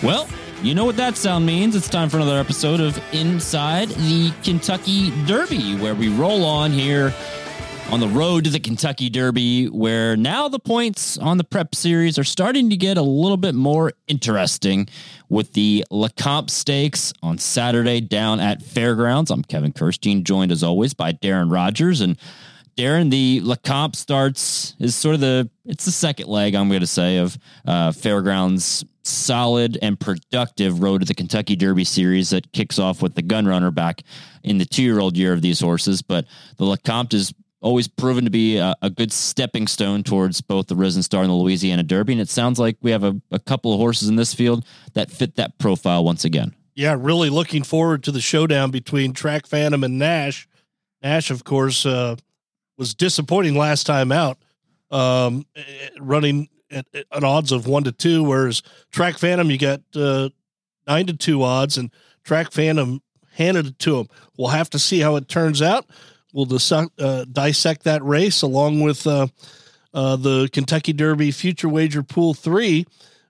Well, you know what that sound means. It's time for another episode of Inside the Kentucky Derby, where we roll on here on the road to the Kentucky Derby, where now the points on the prep series are starting to get a little bit more interesting with the Lecomte Stakes on Saturday down at Fairgrounds. I'm Kevin Kerstein, joined as always by Darren Rogers. And Darren, the Lecomte starts is sort of the it's the second leg I'm going to say of uh, Fairgrounds solid and productive road to the Kentucky Derby series that kicks off with the gun runner back in the two year old year of these horses. But the Lecomte is always proven to be a, a, good stepping stone towards both the Risen Star and the Louisiana Derby. And it sounds like we have a, a couple of horses in this field that fit that profile once again. Yeah, really looking forward to the showdown between Track Phantom and Nash. Nash, of course, uh, was disappointing last time out, um, running at, at, odds of one to two, whereas Track Phantom you got uh, nine to two odds, and Track Phantom handed it to him. We'll have to see how it turns out. We'll dis- uh, dissect that race along with uh, uh, the Kentucky Derby Future Wager Pool Three,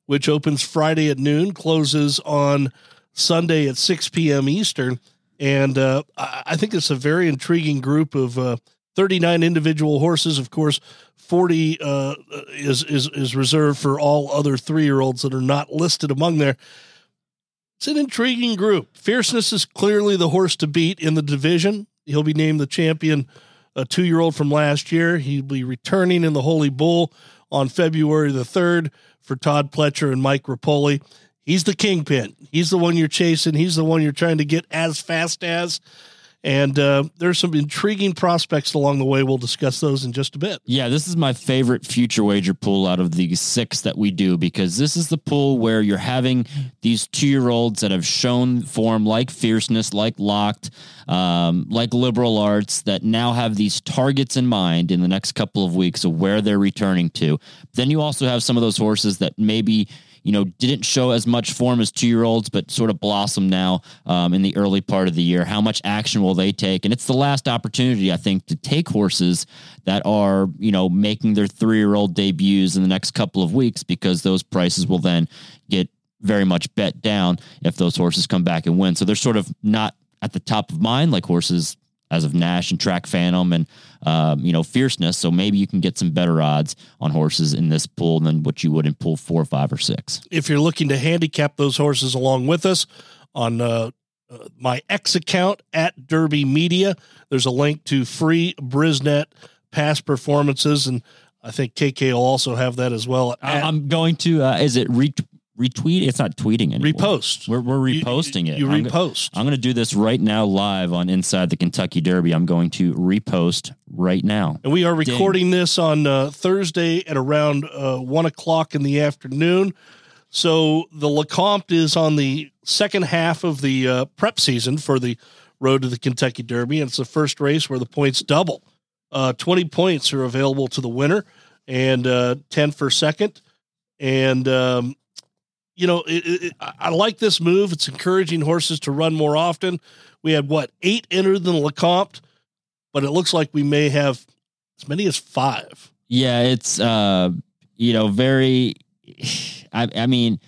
which opens Friday at noon, closes on Sunday at six p.m. Eastern, and uh, I think it's a very intriguing group of uh, 39 individual horses. Of course, 40 uh, is, is, is reserved for all other three year olds that are not listed among there. It's an intriguing group. Fierceness is clearly the horse to beat in the division. He'll be named the champion, a two year old from last year. He'll be returning in the Holy Bull on February the 3rd for Todd Pletcher and Mike Repole. He's the kingpin. He's the one you're chasing. He's the one you're trying to get as fast as. And uh, there's some intriguing prospects along the way. We'll discuss those in just a bit. Yeah, this is my favorite future wager pool out of the six that we do because this is the pool where you're having these two year olds that have shown form like fierceness, like locked, um, like liberal arts that now have these targets in mind in the next couple of weeks of where they're returning to. Then you also have some of those horses that maybe you know, didn't show as much form as two year olds, but sort of blossom now um, in the early part of the year. How much action will they take? And it's the last opportunity, I think, to take horses that are, you know, making their three year old debuts in the next couple of weeks because those prices will then get very much bet down if those horses come back and win. So they're sort of not at the top of mind like horses as of Nash and Track Phantom and um, you know Fierceness. So maybe you can get some better odds on horses in this pool than what you would in pool four, five, or six. If you're looking to handicap those horses along with us on uh, uh, my X account at Derby Media, there's a link to free Brisnet past performances and. I think KK will also have that as well. I'm going to. Uh, is it re- retweet. It's not tweeting anymore. Repost. We're, we're reposting you, it. You I'm repost. I'm going to do this right now live on Inside the Kentucky Derby. I'm going to repost right now. And we are recording Ding. this on uh, Thursday at around uh, one o'clock in the afternoon. So the Lecomte is on the second half of the uh, prep season for the road to the Kentucky Derby, and it's the first race where the points double. Uh, Twenty points are available to the winner, and uh, ten for second. And um, you know, it, it, I like this move. It's encouraging horses to run more often. We had what eight entered in the Lecomte, but it looks like we may have as many as five. Yeah, it's uh, you know very. I, I mean,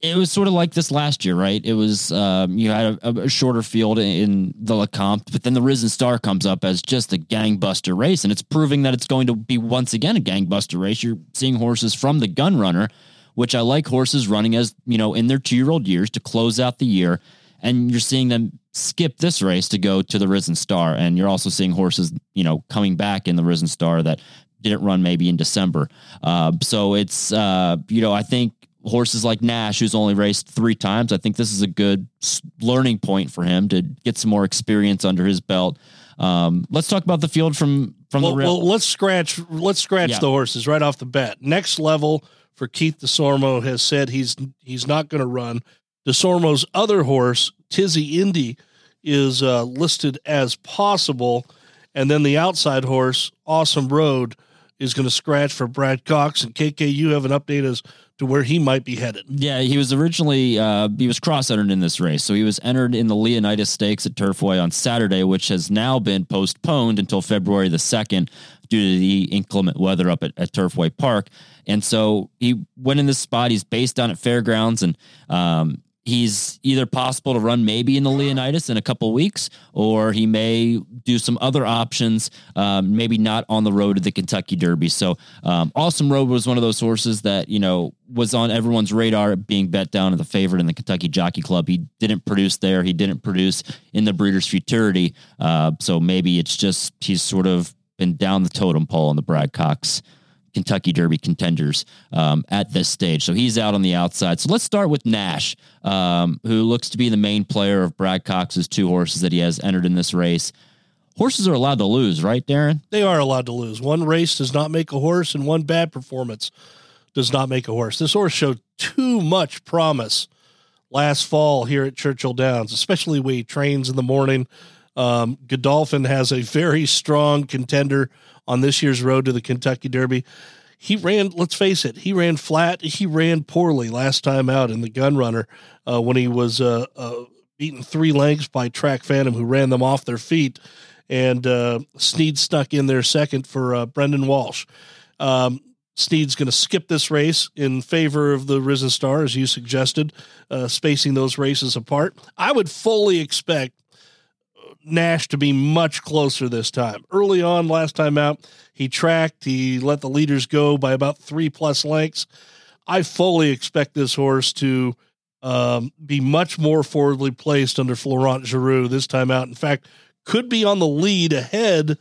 it was sort of like this last year, right? It was um, you had a, a, shorter field in the Lecomte, but then the Risen Star comes up as just a gangbuster race, and it's proving that it's going to be once again a gangbuster race. You're seeing horses from the Gun Runner which I like horses running as, you know, in their two year old years to close out the year. And you're seeing them skip this race to go to the Risen Star. And you're also seeing horses, you know, coming back in the Risen Star that didn't run maybe in December. Uh, so it's, uh, you know, I think horses like Nash, who's only raced three times, I think this is a good learning point for him to get some more experience under his belt. Um, let's talk about the field from from well, the real. Well, let's scratch let's scratch yeah. the horses right off the bat. Next level for Keith Desormeaux has said he's he's not going to run. Desormeaux's other horse, Tizzy Indy, is uh, listed as possible, and then the outside horse, Awesome Road, is going to scratch for Brad Cox. And KK, you have an update as to where he might be headed. Yeah, he was originally uh, he was cross entered in this race, so he was entered in the Leonidas Stakes at Turfway on Saturday, which has now been postponed until February the second due to the inclement weather up at, at Turfway Park. And so he went in this spot. He's based down at Fairgrounds, and um, he's either possible to run maybe in the Leonidas in a couple weeks, or he may do some other options, um, maybe not on the road to the Kentucky Derby. So, um, Awesome Road was one of those horses that, you know, was on everyone's radar being bet down as the favorite in the Kentucky Jockey Club. He didn't produce there, he didn't produce in the Breeders' Futurity. Uh, so maybe it's just he's sort of been down the totem pole on the Brad Cox Kentucky Derby contenders um, at this stage. So he's out on the outside. So let's start with Nash, um, who looks to be the main player of Brad Cox's two horses that he has entered in this race. Horses are allowed to lose, right, Darren? They are allowed to lose. One race does not make a horse, and one bad performance does not make a horse. This horse showed too much promise last fall here at Churchill Downs, especially when he trains in the morning. Um, Godolphin has a very strong contender on this year's road to the Kentucky Derby. He ran, let's face it, he ran flat. He ran poorly last time out in the gun runner uh, when he was uh, uh, beaten three lengths by Track Phantom, who ran them off their feet. And uh, Snead snuck in there second for uh, Brendan Walsh. Um, Snead's going to skip this race in favor of the Risen Star, as you suggested, uh, spacing those races apart. I would fully expect Nash to be much closer this time. Early on, last time out, he tracked, he let the leaders go by about three plus lengths. I fully expect this horse to um, be much more forwardly placed under Florent Geroux this time out. In fact, could be on the lead ahead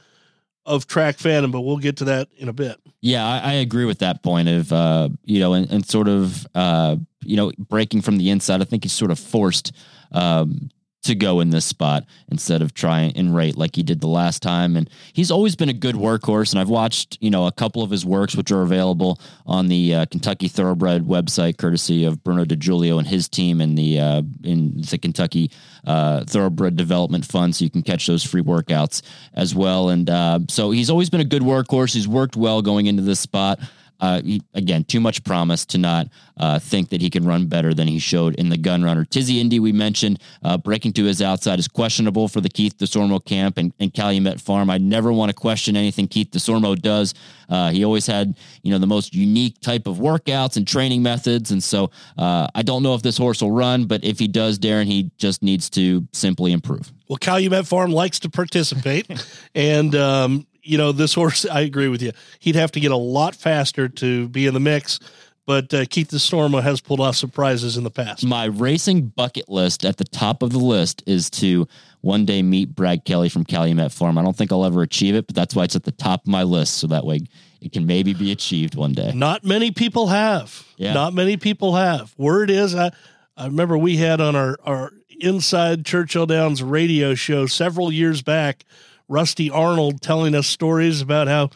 of Track Phantom, but we'll get to that in a bit. Yeah, I, I agree with that point of uh, you know, and, and sort of uh, you know, breaking from the inside. I think he's sort of forced um, to go in this spot instead of trying and rate like he did the last time. And he's always been a good workhorse. And I've watched, you know, a couple of his works, which are available on the uh, Kentucky Thoroughbred website, courtesy of Bruno DiGiulio and his team in the uh, in the Kentucky uh, Thoroughbred Development Fund. So you can catch those free workouts as well. And uh, so he's always been a good workhorse. He's worked well going into this spot. Uh, he, again, too much promise to not uh, think that he can run better than he showed in the gun runner. Tizzy Indy, we mentioned, uh, breaking to his outside is questionable for the Keith Desormeaux camp and, and Calumet Farm. I never want to question anything Keith Desormeaux does. Uh, he always had, you know, the most unique type of workouts and training methods. And so uh, I don't know if this horse will run, but if he does, Darren, he just needs to simply improve. Well, Calumet Farm likes to participate. and, um, you know, this horse, I agree with you. He'd have to get a lot faster to be in the mix. But uh, Keith Desormeaux has pulled off surprises in the past. My racing bucket list at the top of the list is to one day meet Brad Kelly from Calumet Farm. I don't think I'll ever achieve it, but that's why it's at the top of my list. So that way it can maybe be achieved one day. Not many people have. Yeah. Not many people have. Word is, I, I remember we had on our, our Inside Churchill Downs radio show several years back Rusty Arnold telling us stories about how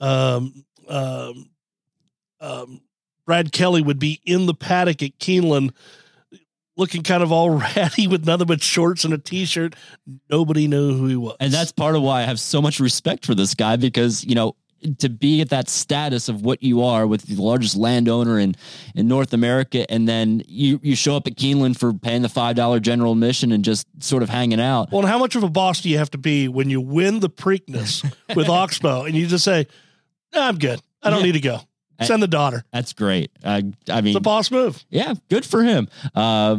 um, um, um, Brad Kelly would be in the paddock at Keeneland looking kind of all ratty with nothing but shorts and a t-shirt. Nobody knew who he was. And that's part of why I have so much respect for this guy because, you know, to be at that status of what you are with the largest landowner in, in North America, and then you, you show up at Keeneland for paying the five dollar general admission and just sort of hanging out. Well, and how much of a boss do you have to be when you win the Preakness with Oxbow and you just say, "I'm good, I don't yeah. need to go." Send the daughter. That's great. I mean, it's a boss move. Yeah, good for him. Uh,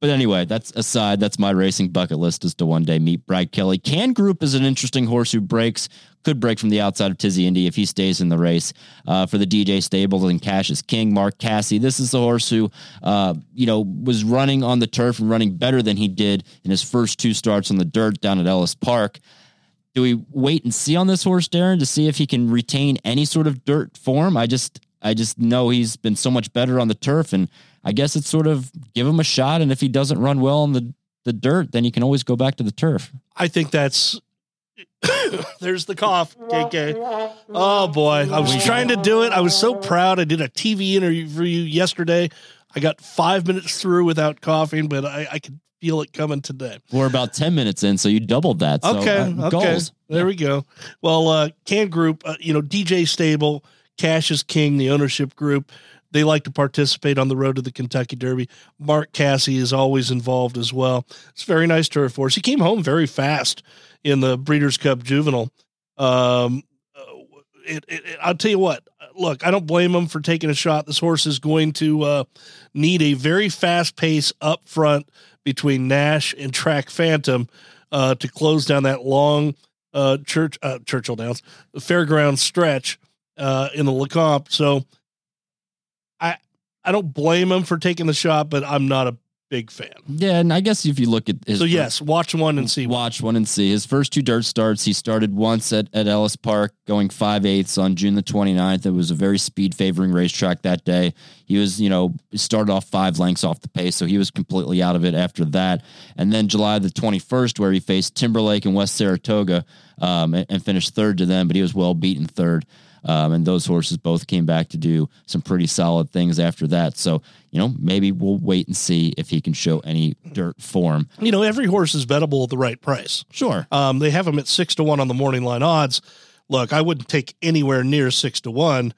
but anyway, that's aside. That's my racing bucket list is to one day meet Brad Kelly. Can Group is an interesting horse who breaks, could break from the outside of Tizzy Indy if he stays in the race. Uh, for the DJ Stables and Cash is King, Mark Casse. This is the horse who, uh, you know, was running on the turf and running better than he did in his first two starts on the dirt down at Ellis Park. Do we wait and see on this horse, Darren, to see if he can retain any sort of dirt form? I just I just know he's been so much better on the turf, and I guess it's sort of give him a shot. And if he doesn't run well on the the dirt, then you can always go back to the turf. I think that's. There's the cough, KK. Oh boy, I was trying to do it. I was so proud. I did a TV interview for you yesterday. I got five minutes through without coughing, but I, I could feel it coming today. We're about 10 minutes in, so you doubled that. So, okay. Uh, okay. Goals. There yeah. we go. Well, uh, Can Group, uh, you know, DJ Stable, Cash is King, the ownership group. They like to participate on the road to the Kentucky Derby. Mark Casse is always involved as well. It's very nice turf horse. He came home very fast in the Breeders' Cup Juvenile. Um, it, it, it, I'll tell you what. Look, I don't blame him for taking a shot. This horse is going to uh, need a very fast pace up front between Nash and Track Phantom uh, to close down that long uh, Church uh, Churchill Downs fairground stretch uh, in the Lecomte. So I I don't blame him for taking the shot, but I'm not a big fan. Yeah, and I guess if you look at his so yes, watch one and see. Watch one and see. His first two dirt starts, he started once at, at Ellis Park, going five eighths on June the 29th. It was a very speed favoring racetrack that day. He was, you know, started off five lengths off the pace, so he was completely out of it after that. And then July the 21st, where he faced Timberlake and West Saratoga um, and, and finished third to them, but he was well beaten third. Um, and those horses both came back to do some pretty solid things after that. So, you know, maybe we'll wait and see if he can show any dirt form. You know, every horse is bettable at the right price. Sure. Um, they have him at six to one on the morning line odds. Look, I wouldn't take anywhere near six to one,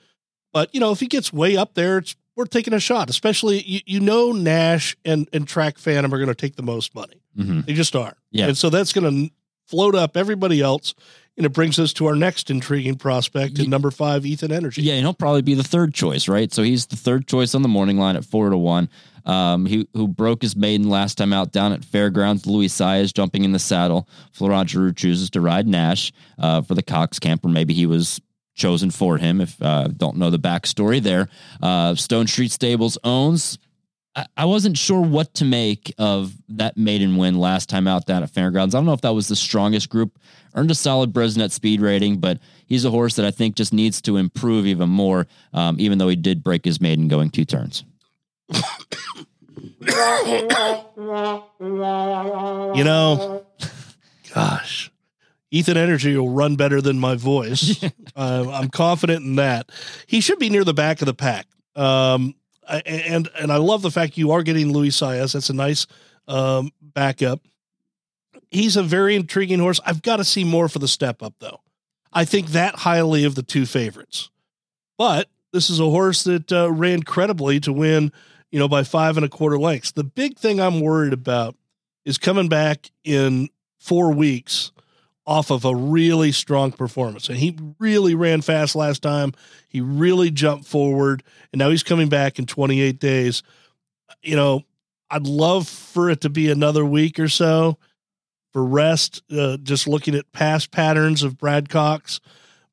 but you know, if he gets way up there, it's worth taking a shot. Especially, you, you know, Nash and and Track Phantom are going to take the most money. Mm-hmm. They just are. Yeah. And so that's going to float up everybody else. And it brings us to our next intriguing prospect in number five, Ethan Energy. Yeah, and he'll probably be the third choice, right? So he's the third choice on the morning line at four to one. Um, he who broke his maiden last time out down at Fairgrounds. Luis Saez jumping in the saddle. Florent Geroux chooses to ride Nash uh, for the Cox camp, or maybe he was chosen for him. If uh, don't know the backstory there, uh, Stonestreet Stables owns I wasn't sure what to make of that maiden win last time out down at Fairgrounds. I don't know if that was the strongest group. Earned a solid Brisnet speed rating, but he's a horse that I think just needs to improve even more, um, even though he did break his maiden going two turns. you know, gosh, Ethan Energy will run better than my voice. uh, I'm confident in that. He should be near the back of the pack. Um, and and I love the fact you are getting Luis Saez. That's a nice um, backup. He's a very intriguing horse. I've got to see more for the step up though. I think that highly of the two favorites, but this is a horse that uh, ran credibly to win, you know, by five and a quarter lengths. The big thing I'm worried about is coming back in four weeks off of a really strong performance. And he really ran fast last time. He really jumped forward, and now he's coming back in 28 days. You know, I'd love for it to be another week or so for rest, uh, just looking at past patterns of Brad Cox.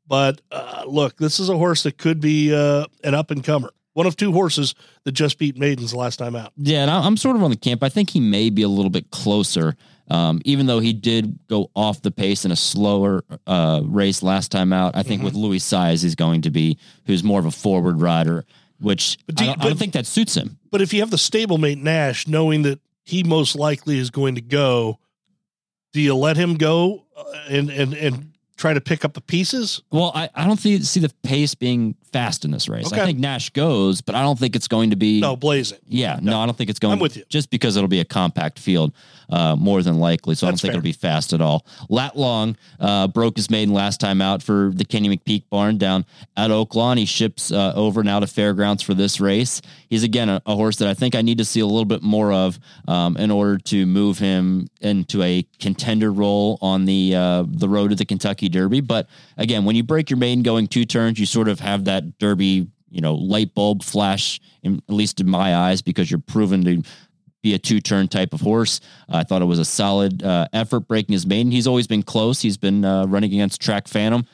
But uh, look, this is a horse that could be uh, an up and comer. One of two horses that just beat Maidens last time out. Yeah, and I'm sort of on the camp. I think he may be a little bit closer um, even though he did go off the pace in a slower uh, race last time out, I think mm-hmm. with Luis Saez he's going to be who's more of a forward rider, which do you, I, don't, but, I, don't, think that suits him. But if you have the stablemate Nash, knowing that he most likely is going to go, do you let him go uh, and and and try to pick up the pieces? Well, I, I don't see, see the pace being fast in this race. Okay. I think Nash goes, but I don't think it's going to be no blazing. Yeah, no, no I don't think it's going. I'm with you. Just because it'll be a compact field, uh, more than likely. So That's I don't think fair. it'll be fast at all. Lat Long uh, broke his maiden last time out for the Kenny McPeek barn down at Oaklawn. He ships uh, over now to Fairgrounds for this race. He's again a, a, horse that I think I need to see a little bit more of um, in order to move him into a contender role on the uh, the road to the Kentucky Derby. But again, when you break your maiden going two turns, you sort of have that Derby you know light bulb flash in, at least in my eyes because you're proven to be a two turn type of horse. I thought it was a solid uh, effort breaking his maiden. He's always been close. He's been uh, running against Track Phantom.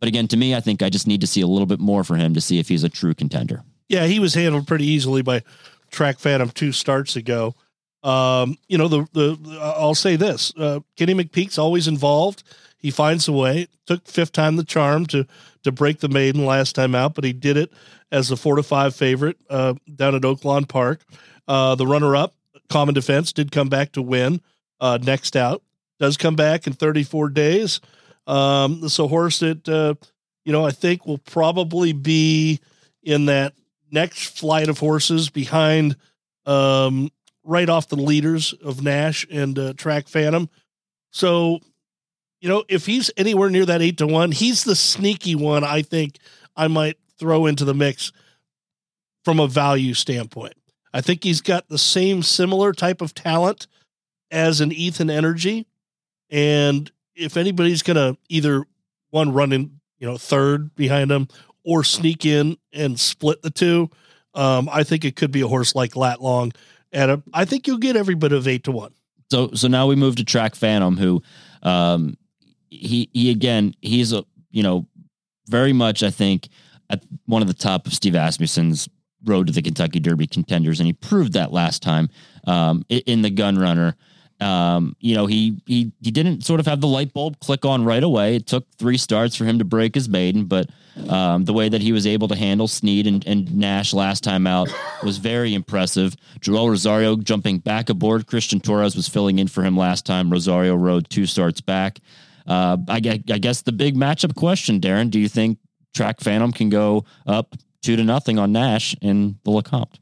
But again, to me, I think I just need to see a little bit more for him to see if he's a true contender. Yeah, he was handled pretty easily by Track Phantom two starts ago. Um, you know, the the I'll say this: uh, Kenny McPeek's always involved. He finds a way. Took fifth time the charm to to break the maiden last time out, but he did it as a four to five favorite uh, down at Oaklawn Park. Uh, the runner up Common Defense did come back to win. Uh, next out does come back in 34 days. Um, a horse that uh, you know I think will probably be in that next flight of horses behind, um, right off the leaders of Nash and uh, Track Phantom. So, you know, if he's anywhere near that eight to one, he's the sneaky one. I think I might throw into the mix from a value standpoint. I think he's got the same similar type of talent as an Ethan Energy. And if anybody's going to either one run in, you know, third behind him or sneak in and split the two, um, I think it could be a horse like Lat Long. And I think you'll get every bit of eight to one. So, so now we move to Track Phantom, who, um, he, he again, he's a, you know, very much, I think, at one of the top of Steve Asmussen's road to the Kentucky Derby contenders, and he proved that last time um, in the Gun Runner. Um, you know, he he he didn't sort of have the light bulb click on right away. It took three starts for him to break his maiden, but um, the way that he was able to handle Snead and, and Nash last time out was very impressive. Joel Rosario jumping back aboard. Christian Torres was filling in for him last time. Rosario rode two starts back. Uh, I, I guess the big matchup question, Darren, do you think Track Phantom can go up two to nothing on Nash in the Lecomte?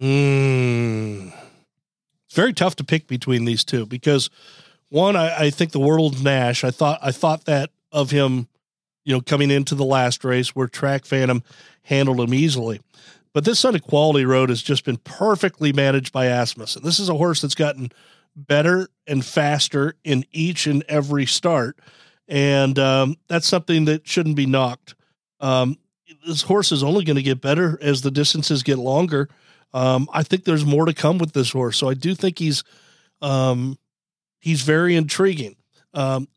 Mm. It's very tough to pick between these two because one, I, I think the world Nash. I thought I thought that of him, you know, coming into the last race where Track Phantom handled him easily. But this Sunday Quality Road has just been perfectly managed by Asmus. And This is a horse that's gotten better and faster in each and every start. And um, that's something that shouldn't be knocked. Um, this horse is only going to get better as the distances get longer. Um, I think there's more to come with this horse. So I do think he's um, he's very intriguing. Um,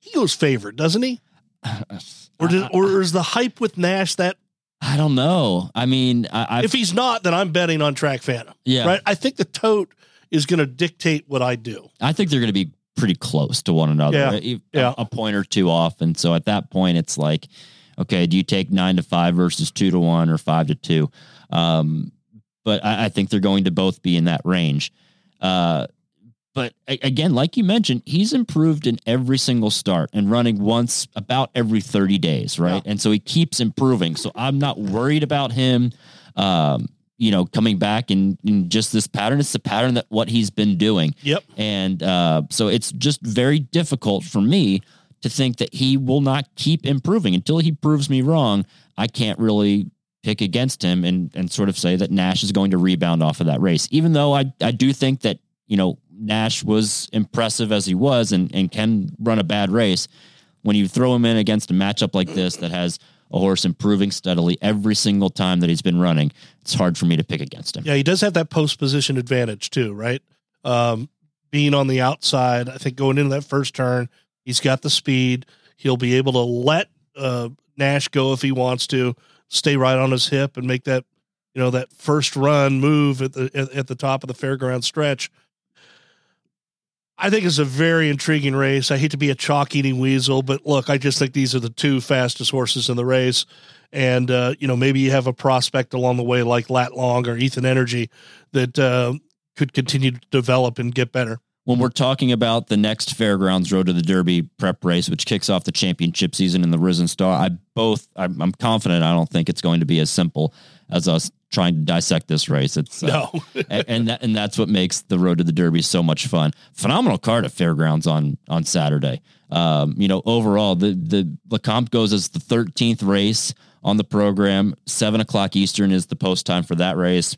he goes favorite, doesn't he? Or, did, or is the hype with Nash that I don't know. I mean, I, if he's not, then I'm betting on Track Phantom. Yeah, right. I think the tote is going to dictate what I do. I think they're going to be pretty close to one another. Yeah. A, yeah. a point or two off. And so at that point, it's like, okay, do you take nine to five versus two to one or five to two? Um, but I, I, think they're going to both be in that range. Uh, but again, like you mentioned, he's improved in every single start and running once about every 30 days, right? Yeah. And so he keeps improving. So I'm not worried about him. Um, you know, coming back in, in just this pattern. It's the pattern that what he's been doing. Yep. And uh, so it's just very difficult for me to think that he will not keep improving until he proves me wrong. I can't really pick against him and and sort of say that Nash is going to rebound off of that race. Even though I I do think that, you know, Nash was impressive as he was and and can run a bad race. When you throw him in against a matchup like this that has a horse improving steadily every single time that he's been running, it's hard for me to pick against him. Yeah, he does have that post position advantage too, right? Um, being on the outside, I think going into that first turn, he's got the speed. He'll be able to let uh, Nash go if he wants to, stay right on his hip and make that, you know, that first run move at the at, at the top of the fairground stretch. I think it's a very intriguing race. I hate to be a chalk eating weasel, but look, I just think these are the two fastest horses in the race. And, uh, you know, maybe you have a prospect along the way like Lat Long or Ethan Energy that uh, could continue to develop and get better. When we're talking about the next Fairgrounds Road to the Derby prep race, which kicks off the championship season in the Risen Star, I both, I'm, I'm confident I don't think it's going to be as simple as us trying to dissect this race. It's uh, no, and that, and that's what makes the road to the Derby so much fun. Phenomenal card at Fairgrounds on on Saturday. Um, you know, overall, the the Lecomte goes as the thirteenth race on the program. Seven o'clock Eastern is the post time for that race.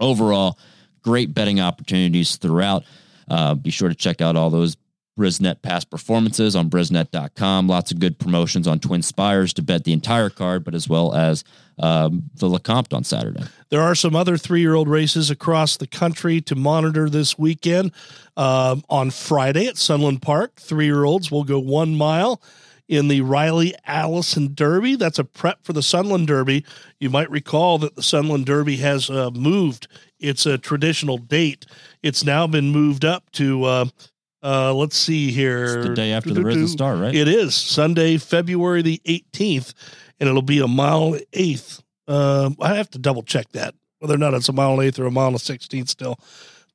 Overall, great betting opportunities throughout. Uh, be sure to check out all those Brisnet past performances on brisnet.com. Lots of good promotions on Twin Spires to bet the entire card, but as well as um, the Lecomte on Saturday. There are some other three year old races across the country to monitor this weekend. Um, on Friday at Sunland Park, three year olds will go one mile in the Riley Allison Derby. That's a prep for the Sunland Derby. You might recall that the Sunland Derby has uh, moved. It's a traditional date. It's now been moved up to uh, uh, let's see here. It's the day after the Risen Star, right? It is Sunday, February the 18th, and it'll be a mile eighth. Um, I have to double check that whether or not it's a mile eighth or a mile sixteenth still.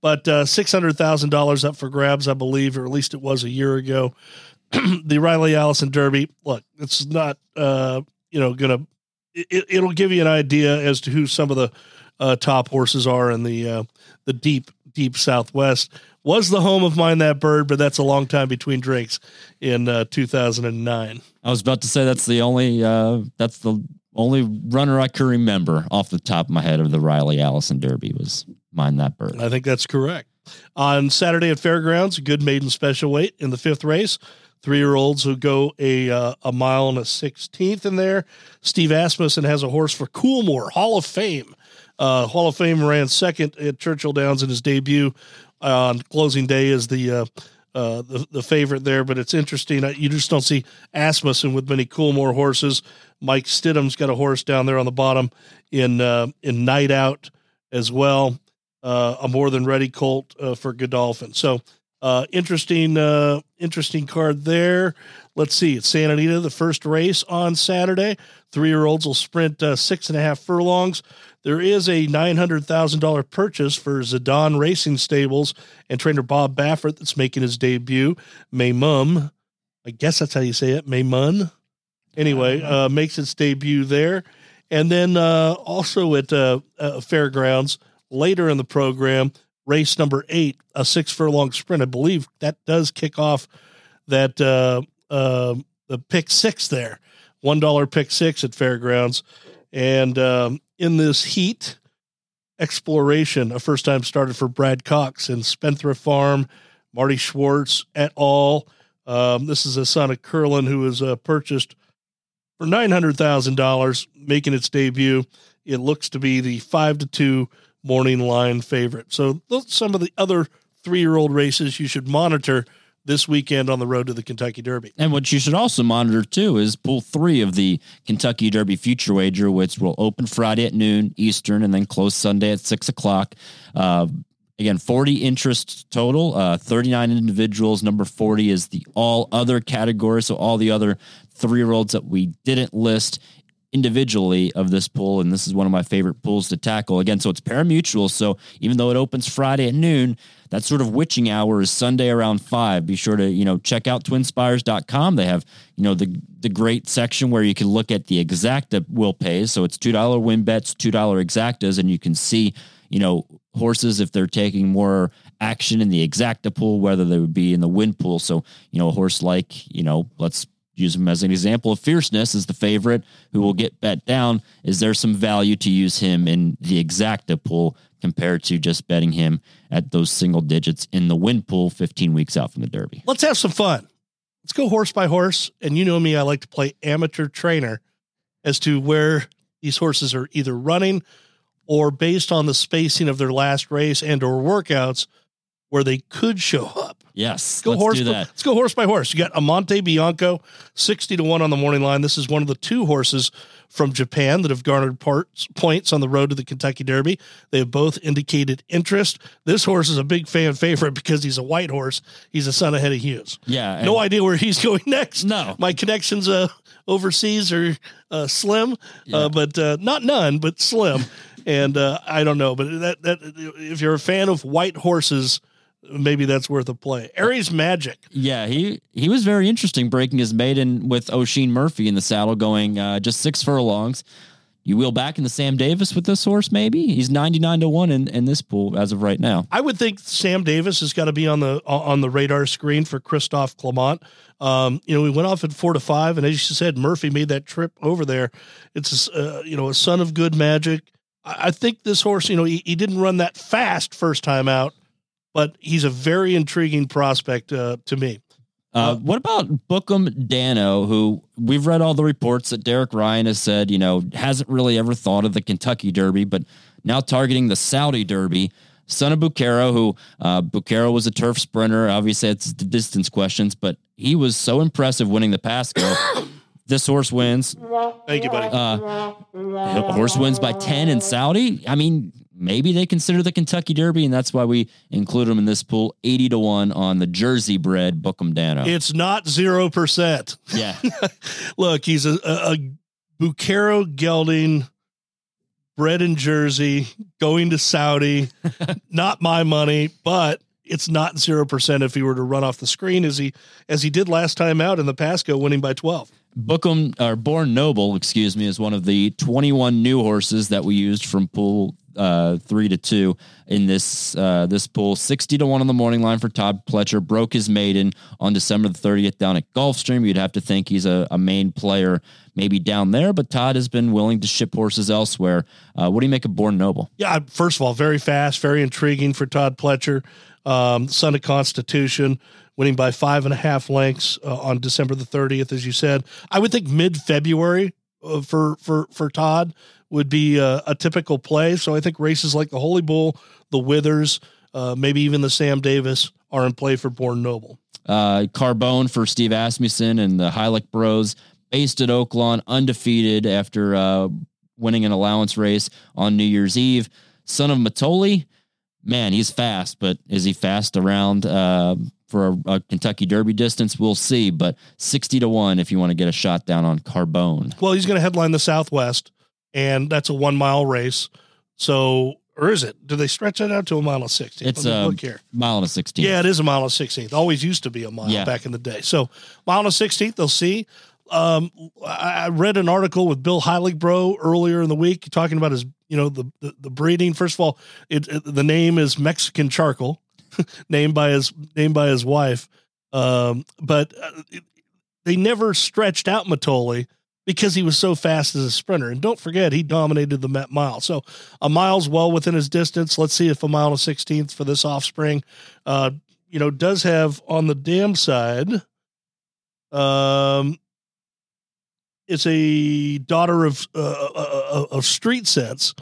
But uh, six hundred thousand dollars up for grabs, I believe, or at least it was a year ago. the Riley Allison Derby. Look, it's not uh, you know gonna. It, it'll give you an idea as to who some of the uh, top horses are in the uh, the deep deep Southwest was the home of Mine That Bird, but that's a long time between drinks in uh, 2009. I was about to say that's the only uh, that's the only runner I can remember off the top of my head of the Riley Allison Derby was Mine That Bird. I think that's correct. On Saturday at Fairgrounds, good maiden special weight in the fifth race. Three year olds who go a uh, a mile and a sixteenth in there. Steve Asmussen has a horse for Coolmore Hall of Fame. Uh, Hall of Fame ran second at Churchill Downs in his debut on closing day is the uh, uh, the, the favorite there, but it's interesting. You just don't see Asmussen with many Coolmore horses. Mike Stidham's got a horse down there on the bottom in uh, in Night Out as well. Uh, a more than ready colt uh, for Godolphin. So uh, interesting, interesting card there. Let's see. It's Santa Anita, the first race on Saturday. Three year olds will sprint six and a half furlongs. There is a $900,000 purchase for Zedan Racing Stables and trainer Bob Baffert that's making his debut. Maymum, I guess that's how you say it, Maymun. Anyway, uh, makes its debut there. And then uh, also at uh, uh, Fairgrounds later in the program, race number eight, a six furlong sprint. I believe that does kick off that uh, uh, the pick six there, one dollar pick six at Fairgrounds. And um, in this heat exploration, a first time started for Brad Cox and Spendthrift Farm, Marty Schwartz et al. Um, this is a son of Curlin who was uh, purchased for nine hundred thousand dollars, making its debut. It looks to be the five to two morning line favorite. So those some of the other three year old races you should monitor this weekend on the road to the Kentucky Derby. And what you should also monitor too is pool three of the Kentucky Derby Future Wager, which will open Friday at noon Eastern and then close Sunday at six o'clock. Uh, again, 40 interest total, uh, 39 individuals. Number 40 is the all other category. So all the other three year olds that we didn't list individually of this pool, and this is one of my favorite pools to tackle. Again, so it's parimutuel. So even though it opens Friday at noon, that sort of witching hour is Sunday around five. Be sure to, you know, check out twinspires.com. They have, you know, the the great section where you can look at the exacta will pays. So it's two dollar win bets, two dollar exactas, and you can see, you know, horses if they're taking more action in the exacta pool, whether they would be in the win pool. So, you know, a horse like, you know, let's use him as an example of fierceness as the favorite who will get bet down. Is there some value to use him in the exacta pool compared to just betting him at those single digits in the win pool 15 weeks out from the Derby? Let's have some fun. Let's go horse by horse. And you know me, I like to play amateur trainer as to where these horses are either running or based on the spacing of their last race and or workouts where they could show up. Yes, go horse. By, let's go horse by horse. You got Amante Bianco, sixty to one on the morning line. This is one of the two horses from Japan that have garnered parts, points on the road to the Kentucky Derby. They have both indicated interest. This horse is a big fan favorite because he's a white horse. He's a son of Henny Hughes. Yeah, no idea where he's going next. No, my connections uh, overseas are uh, slim, uh, yeah. uh, but uh, not none, but slim. and uh, I don't know, but that that if you're a fan of white horses maybe that's worth a play. Aries Magic. Yeah, he he was very interesting breaking his maiden with Oisin Murphy in the saddle, going uh, just six furlongs. You wheel back in the Sam Davis with this horse, maybe he's ninety nine to one in, in this pool as of right now. I would think Sam Davis has got to be on the on the radar screen for Christophe Clement. Um, you know, we went off at four to five, and as you said, Murphy made that trip over there. It's uh, you know a son of good magic. I, I think this horse, you know, he, he didn't run that fast first time out but he's a very intriguing prospect uh, to me. Uh, what about Book'em Danno, who we've read all the reports that Derek Ryan has said, you know, hasn't really ever thought of the Kentucky Derby, but now targeting the Saudi Derby. Son of Bucchero, who uh, Bucchero was a turf sprinter. Obviously, it's the distance questions, but he was so impressive winning the Pasco. this horse wins. Thank you, buddy. Uh, horse wins by 10 in Saudi. I mean, maybe they consider the Kentucky Derby, and that's why we include them in this pool. Eighty to one on the Jersey bred Book'em Danno. It's not zero percent. Yeah, look, he's a, a, a Bucchero gelding, bred in Jersey, going to Saudi. not my money, but it's not zero percent if he were to run off the screen as he as he did last time out in the Pasco, winning by twelve. Book'em or Born Noble, excuse me, is one of the 21 new horses that we used from pool uh, three to two in this uh, this pool. Sixty to one on the morning line for Todd Pletcher. Broke his maiden on December the thirtieth down at Gulfstream. You'd have to think he's a, a, main player maybe down there, but Todd has been willing to ship horses elsewhere. Uh, what do you make of Born Noble? Yeah, first of all, very fast, very intriguing for Todd Pletcher, um, son of Constitution winning by five and a half lengths uh, on December the 30th, as you said. I would think mid February for for for Todd would be a, a, typical play. So I think races like the Holy Bull, the Withers, uh, maybe even the Sam Davis are in play for Born Noble. Uh, Carbone for Steve Asmussen and the Heiligbrodt, based at Oaklawn, undefeated after uh, winning an allowance race on New Year's Eve. Son of Mitole, man, he's fast, but is he fast around uh, for a, a, Kentucky Derby distance. We'll see, but 60 to 1 if you want to get a shot down on Carbone. Well, he's going to headline the Southwest, and that's a one mile race. So, or is it? Do they stretch that out to a mile and 16? It's a look here. mile and a 16. Yeah, it is a mile and 16. Always used to be a mile yeah. back in the day. So, mile and a 16th, they'll see. Um, I read an article with Bill Heiligbrodt earlier in the week talking about his, you know, the, the, the breeding. First of all, it, it, the name is Mexican charcoal. named by his named by his wife. Um, but uh, they never stretched out Mitole because he was so fast as a sprinter. And don't forget, he dominated the Met mile. So a mile's well within his distance. Let's see if a mile and a sixteenth for this offspring, uh, you know, does have on the dam side. Um, it's a daughter of uh, uh, uh of street sense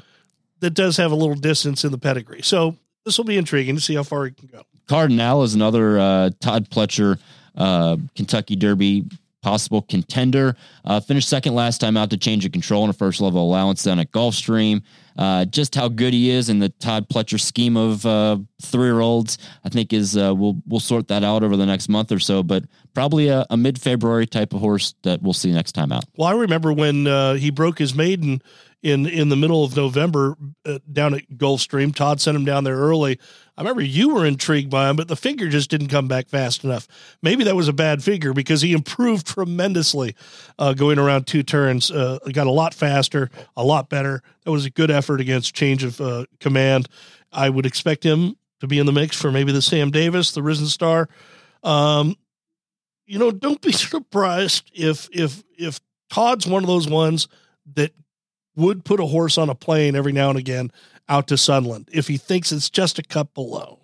that does have a little distance in the pedigree. So this will be intriguing to see how far he can go. Cardinal is another uh, Todd Pletcher uh, Kentucky Derby possible contender. Uh, finished second last time out to change of control in a first level allowance down at Gulfstream. Uh, just how good he is in the Todd Pletcher scheme of uh, three year olds, I think is uh, we'll we'll sort that out over the next month or so. But probably a, a mid February type of horse that we'll see next time out. Well, I remember when uh, he broke his maiden in in the middle of November uh, down at Gulfstream. Todd sent him down there early. I remember you were intrigued by him, but the figure just didn't come back fast enough. Maybe that was a bad figure because he improved tremendously uh, going around two turns. Uh, got a lot faster, a lot better. That was a good effort against change of uh, command. I would expect him to be in the mix for maybe the Sam Davis, the Risen Star. Um, you know, don't be surprised if if if Todd's one of those ones that would put a horse on a plane every now and again out to Sunland if he thinks it's just a cup below.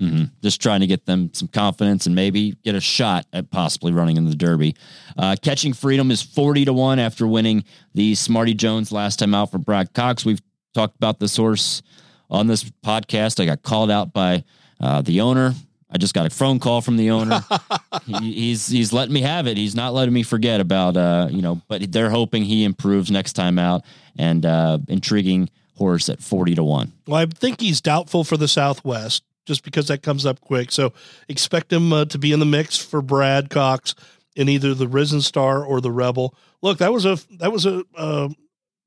Mm-hmm. Just trying to get them some confidence and maybe get a shot at possibly running in the Derby. Uh, Catching Freedom is 40 to 1 after winning the Smarty Jones last time out for Brad Cox. We've talked about this horse on this podcast. I got called out by uh, the owner. I just got a phone call from the owner. he, he's he's letting me have it. He's not letting me forget about uh you know. But they're hoping he improves next time out. And uh intriguing horse at forty to one. Well, I think he's doubtful for the Southwest just because that comes up quick. So expect him uh, to be in the mix for Brad Cox in either the Risen Star or the Rebel. Look, that was a that was a uh,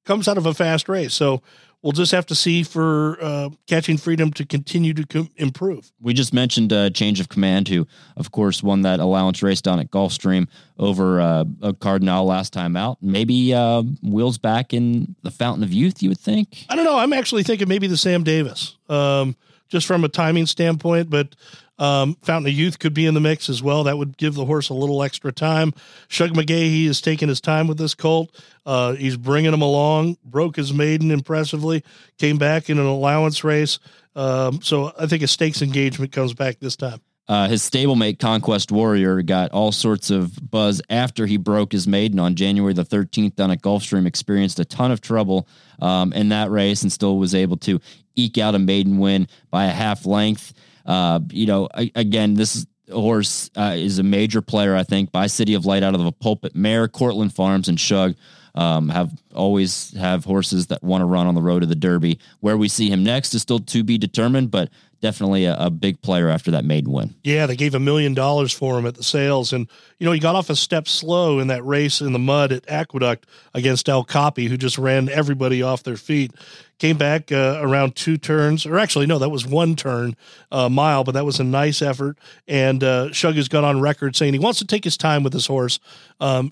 comes out of a fast race. So we'll just have to see for uh, catching freedom to continue to com- improve. We just mentioned uh, change of command, who of course won that allowance race down at Gulfstream over uh, a Cardinal last time out. Maybe uh, wheels back in the Fountain of Youth. You would think. I don't know. I'm actually thinking maybe the Sam Davis, um, just from a timing standpoint, but. Um, Fountain of Youth could be in the mix as well. That would give the horse a little extra time. Shug McGaughey is taking his time with this colt. Uh, he's bringing him along. Broke his maiden impressively. Came back in an allowance race. Um, so I think a stakes engagement comes back this time. Uh, his stablemate Conquest Warrior got all sorts of buzz after he broke his maiden on January the 13th down at Gulfstream. Experienced a ton of trouble um, in that race and still was able to eke out a maiden win by a half length. Uh, you know, I, again, this horse uh, is a major player, I think, by City of Light out of the pulpit mare, Courtlandt Farms, and Shug. Um, have always have horses that want to run on the road to the Derby. Where we see him next is still to be determined, but definitely a, a, big player after that maiden win. Yeah, they gave a million dollars for him at the sales, and you know he got off a step slow in that race in the mud at Aqueduct against El Capi, who just ran everybody off their feet. Came back uh, around two turns, or actually no, that was one turn uh, mile, but that was a nice effort. And uh, Shug has got on record saying he wants to take his time with his horse. Um,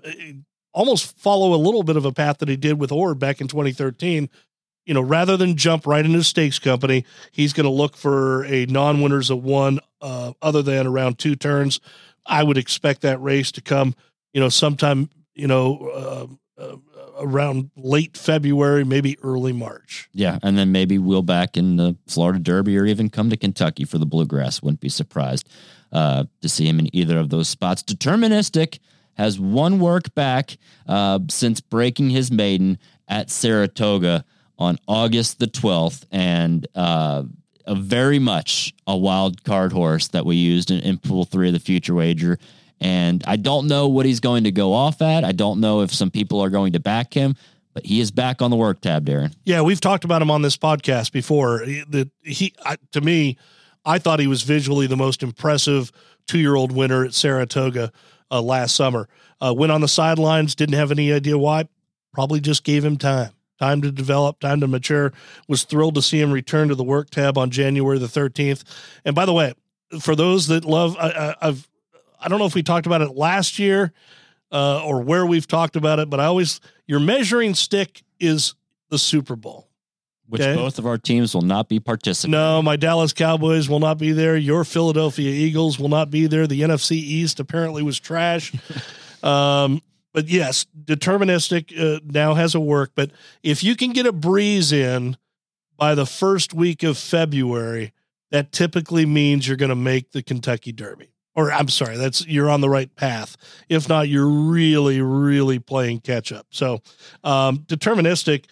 almost follow a little bit of a path that he did with Orb back in 2013 you know, rather than jump right into stakes company, he's going to look for a non-winners of one, uh, other than around two turns. I would expect that race to come, you know, sometime, you know, uh, uh, around late February, maybe early March. Yeah, and then maybe we'll back in the Florida Derby or even come to Kentucky for the Bluegrass. Wouldn't be surprised uh, to see him in either of those spots. Deterministic has one work back uh, since breaking his maiden at Saratoga on August the 12th, and uh, a very much a wild card horse that we used in, in pool three of the future wager. And I don't know what he's going to go off at. I don't know if some people are going to back him, but he is back on the work tab, Darren. Yeah, we've talked about him on this podcast before. That he, I, to me, I thought he was visually the most impressive two-year-old winner at Saratoga uh, last summer. Uh, went on the sidelines, didn't have any idea why. Probably just gave him time time to develop, time to mature. Was thrilled to see him return to the work tab on January the 13th. And by the way, for those that love, I, have I don't know if we talked about it last year uh, or where we've talked about it, but I always your measuring stick is the Super Bowl. Which okay? both of our teams will not be participating. No, my Dallas Cowboys will not be there. Your Philadelphia Eagles will not be there. The NFC East apparently was trash. um, but yes, deterministic uh, now has a work. But if you can get a breeze in by the first week of February, that typically means you're going to make the Kentucky Derby. Or I'm sorry, that's you're on the right path. If not, you're really, really playing catch up. So, um, deterministic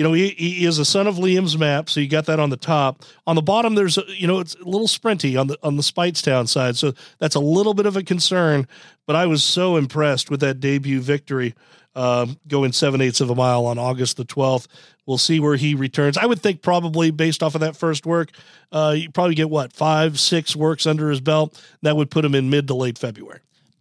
you know, he, he is a son of Liam's map, so you got that on the top. On the bottom, there's you know, it's a little sprinty on the on the Speightstown side, so that's a little bit of a concern. But I was so impressed with that debut victory, um, going seven eighths of a mile on August the twelfth. We'll see where he returns. I would think probably based off of that first work, uh, you probably get what five, six works under his belt. That would put him in mid to late February.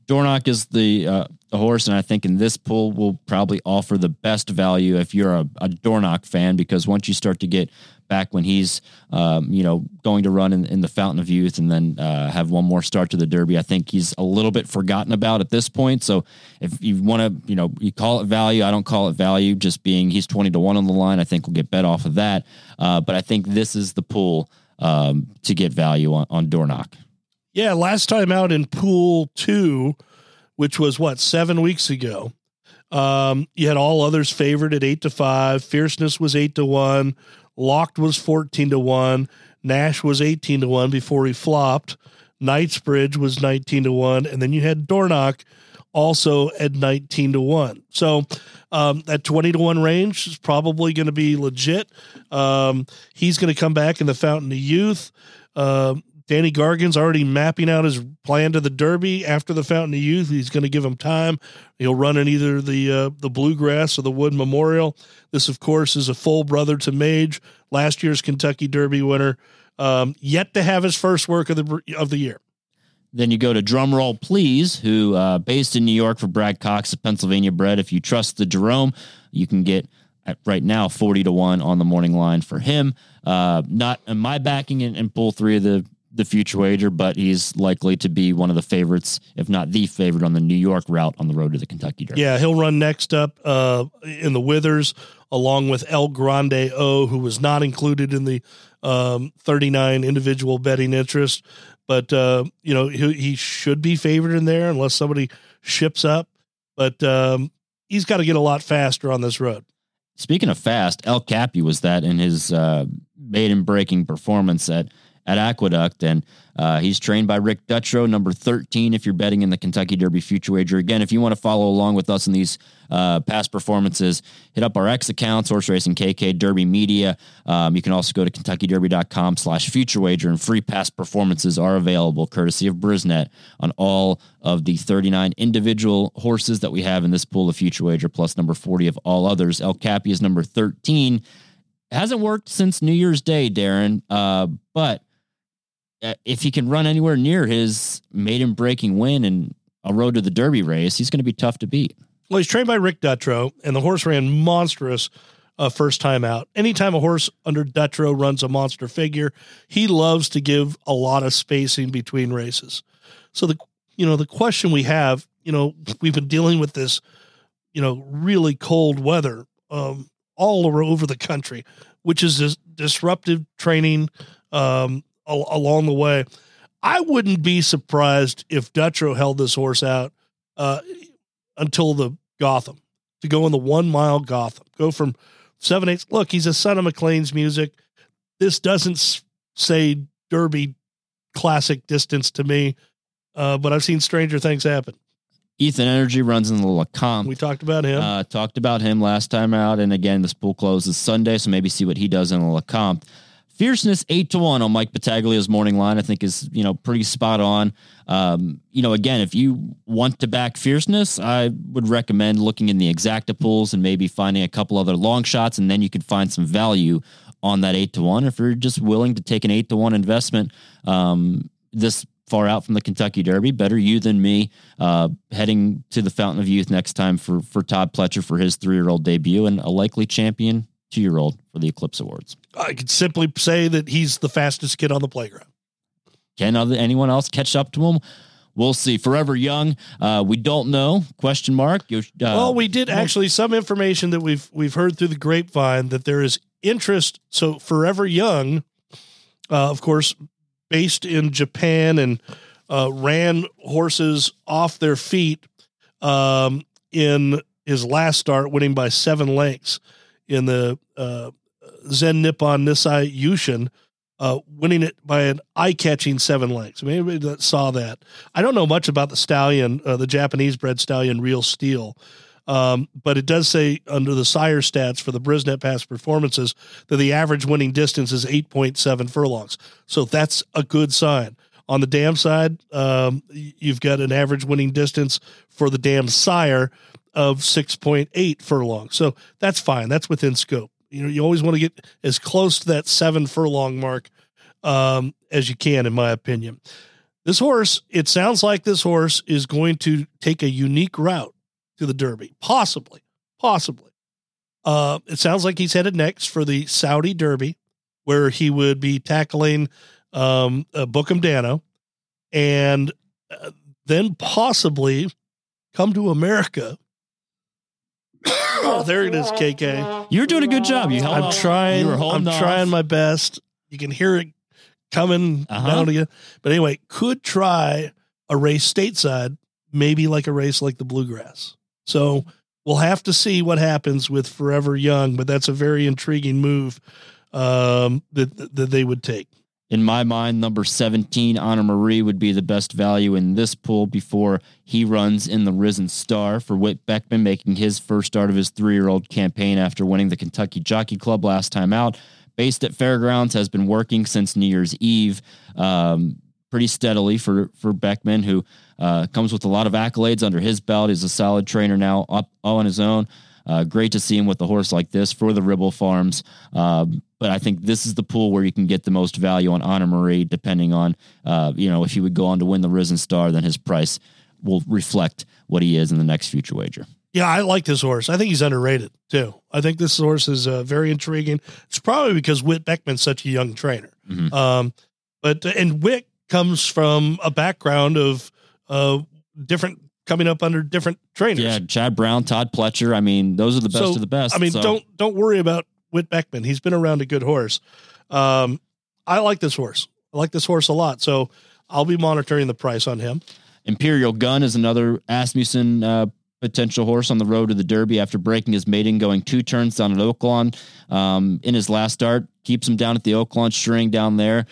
Dornoch is the uh, the horse, and I think in this pool will probably offer the best value if you're a, a Dornoch fan, because once you start to get back when he's um, you know going to run in, in, the Fountain of Youth and then uh, have one more start to the Derby, I think he's a little bit forgotten about at this point. So if you want to, you know, you call it value, I don't call it value. Just being he's twenty to one on the line, I think we'll get bet off of that. Uh, but I think this is the pool um, to get value on, on Dornoch. Yeah, last time out in pool two, which was what, seven weeks ago. Um, you had all others favored at eight to five. Fierceness was eight to one. Locked was 14 to one. Nash was 18 to one before he flopped. Knightsbridge was 19 to one. And then you had Dornoch also at 19 to one. So, um, that 20 to one range is probably going to be legit. Um, he's going to come back in the Fountain of Youth. Um, Danny Gargan's already mapping out his plan to the Derby after the Fountain of Youth. He's going to give him time. He'll run in either the uh, the Bluegrass or the Wood Memorial. This, of course, is a full brother to Mage, last year's Kentucky Derby winner, um, yet to have his first work of the of the year. Then you go to Drumroll Please, who uh, based in New York for Brad Cox, Pennsylvania bred. If you trust the Jerome, you can get right now 40 to 1 on the morning line for him. Uh, not in my backing in, in pool three of the the future wager, but he's likely to be one of the favorites, if not the favorite, on the New York route on the road to the Kentucky Derby. Yeah, he'll run next up uh, in the Withers, along with El Grande O, who was not included in the um, 39 individual betting interest. But, uh, you know, he, he, should be favored in there unless somebody ships up. But um, he's got to get a lot faster on this road. Speaking of fast, El Capi was that in his uh, maiden breaking performance at – at Aqueduct. And uh, he's trained by Rick Dutrow, number 13, if you're betting in the Kentucky Derby Future Wager. Again, if you want to follow along with us in these uh, past performances, hit up our X accounts, Horse Racing KK Derby Media. Um, you can also go to KentuckyDerby.com slash Future Wager, and free past performances are available courtesy of Brisnet on all of the 39 individual horses that we have in this pool of Future Wager, plus number 40 of all others. El Capi is number 13. It hasn't worked since New Year's Day, Darren, uh, but if he can run anywhere near his maiden breaking win and a road to the Derby race, he's going to be tough to beat. Well, he's trained by Rick Dutrow, and the horse ran monstrous uh, first time out. Anytime a horse under Dutrow runs a monster figure, he loves to give a lot of spacing between races. So the you know the question we have, you know, we've been dealing with this, you know, really cold weather um, all over the country, which is this disruptive training um, al- along the way. I wouldn't be surprised if Dutrow held this horse out uh, until the Gotham to go in the one mile Gotham, go from seven eighths. Look, he's a son of McLean's music. This doesn't say Derby classic distance to me, uh, but I've seen stranger things happen. Ethan Energy runs in the Lecomte. We talked about him. Uh, talked about him last time out, and again, this pool closes Sunday, so maybe see what he does in the Lecomte. Fierceness eight to one on Mike Battaglia's morning line, I think is you know pretty spot on. Um, you know, again, if you want to back Fierceness, I would recommend looking in the exacta pools and maybe finding a couple other long shots, and then you could find some value on that eight to one. If you're just willing to take an eight to one investment, um, this far out from the Kentucky Derby. Better you than me. Uh, heading to the Fountain of Youth next time for for Todd Pletcher for his three year old debut and a likely champion two year old for the Eclipse Awards. I could simply say that he's the fastest kid on the playground. Can other, anyone else catch up to him? We'll see. Forever Young, uh, we don't know. Question mark. Uh, well, we did actually some information that we've we've heard through the grapevine that there is interest. So Forever Young, uh, of course, based in Japan and uh, ran horses off their feet um, in his last start, winning by seven lengths in the uh, Zen Nippon Nisai Yushun, uh, winning it by an eye-catching seven lengths. Maybe that saw that. I don't know much about the stallion, uh, the Japanese bred stallion, Real Steel. Um, but it does say under the sire stats for the Brisnet past performances that the average winning distance is 8.7 furlongs. So that's a good sign. On the dam side, um, you've got an average winning distance for the dam sire of 6.8 furlongs. So that's fine. That's within scope. You know, you always want to get as close to that seven furlong mark um, as you can, in my opinion. This horse, it sounds like this horse is going to take a unique route to the Derby, possibly, possibly. Uh, it sounds like he's headed next for the Saudi Derby, where he would be tackling um, uh, Book'em Danno, and uh, then possibly come to America. Oh, there it is, KK. You're doing a good job. You I'm trying. You I'm off. trying my best. You can hear it coming uh-huh. down again. But anyway, could try a race stateside, maybe like a race like the Bluegrass. So we'll have to see what happens with Forever Young, but that's a very intriguing move um, that that they would take. In my mind, number 17, Honor Marie, would be the best value in this pool before he runs in the Risen Star for Whit Beckman, making his first start of his three year old campaign after winning the Kentucky Jockey Club last time out. Based at Fairgrounds, has been working since New Year's Eve. Um, pretty steadily for for Beckman, who uh, comes with a lot of accolades under his belt. He's a solid trainer now, up on his own. Uh, great to see him with a horse like this for the Ribble Farms. Um, but I think this is the pool where you can get the most value on Honor Marie, depending on, uh, you know, if he would go on to win the Risen Star, then his price will reflect what he is in the next future wager. Yeah, I like this horse. I think he's underrated too. I think this horse is uh, very intriguing. It's probably because Whit Beckman's such a young trainer. Mm-hmm. Um, but and Whit comes from a background of uh, different coming up under different trainers. Yeah, Chad Brown, Todd Pletcher. I mean, those are the best so, of the best. I mean, so. don't don't worry about Whit Beckman. He's been around a good horse. Um, I like this horse. I like this horse a lot. So I'll be monitoring the price on him. Imperial Gun is another Asmussen uh, potential horse on the road to the Derby after breaking his maiden, going two turns down at Oaklawn um, in his last start. Keeps him down at the Oaklawn string down there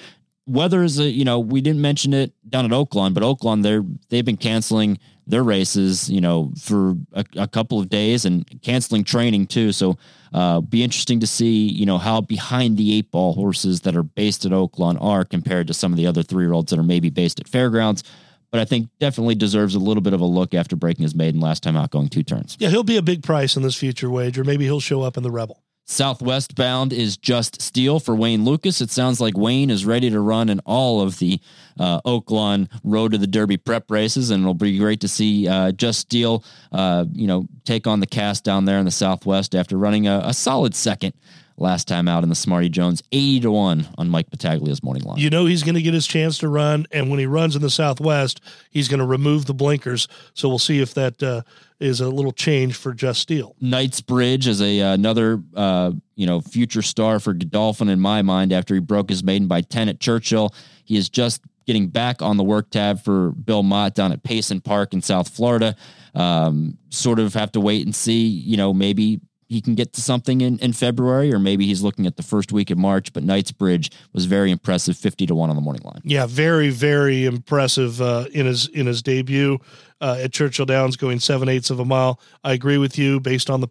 weather is a you know we didn't mention it down at Oaklawn, but Oaklawn they're they've been canceling their races you know for a, a couple of days and canceling training too. So uh, be interesting to see you know how behind the eight ball horses that are based at Oaklawn are compared to some of the other three year olds that are maybe based at fairgrounds. But I think definitely deserves a little bit of a look after breaking his maiden last time out, going two turns. Yeah, he'll be a big price in this future wager. Maybe he'll show up in the Rebel. Southwest bound is Just Steel for Wayne Lukas. It sounds like Wayne is ready to run in all of the uh, Oaklawn Road to the Derby prep races, and it'll be great to see uh, Just Steel, uh, you know, take on the cast down there in the Southwest after running a, a solid second last time out in the Smarty Jones, 80 to 1 on Mike Battaglia's morning line. You know he's going to get his chance to run, and when he runs in the Southwest, he's going to remove the blinkers. So we'll see if that uh, is a little change for Just Steel. Knightsbridge is a uh, another uh, you know future star for Godolphin in my mind. After he broke his maiden by ten at Churchill, he is just getting back on the work tab for Bill Mott down at Payson Park in South Florida. Um, sort of have to wait and see. You know, maybe he can get to something in, in February, or maybe he's looking at the first week of March. But Knightsbridge was very impressive, fifty to one on the morning line. Yeah, very very impressive uh, in his in his debut uh, at Churchill Downs, going seven eighths of a mile. I agree with you based on the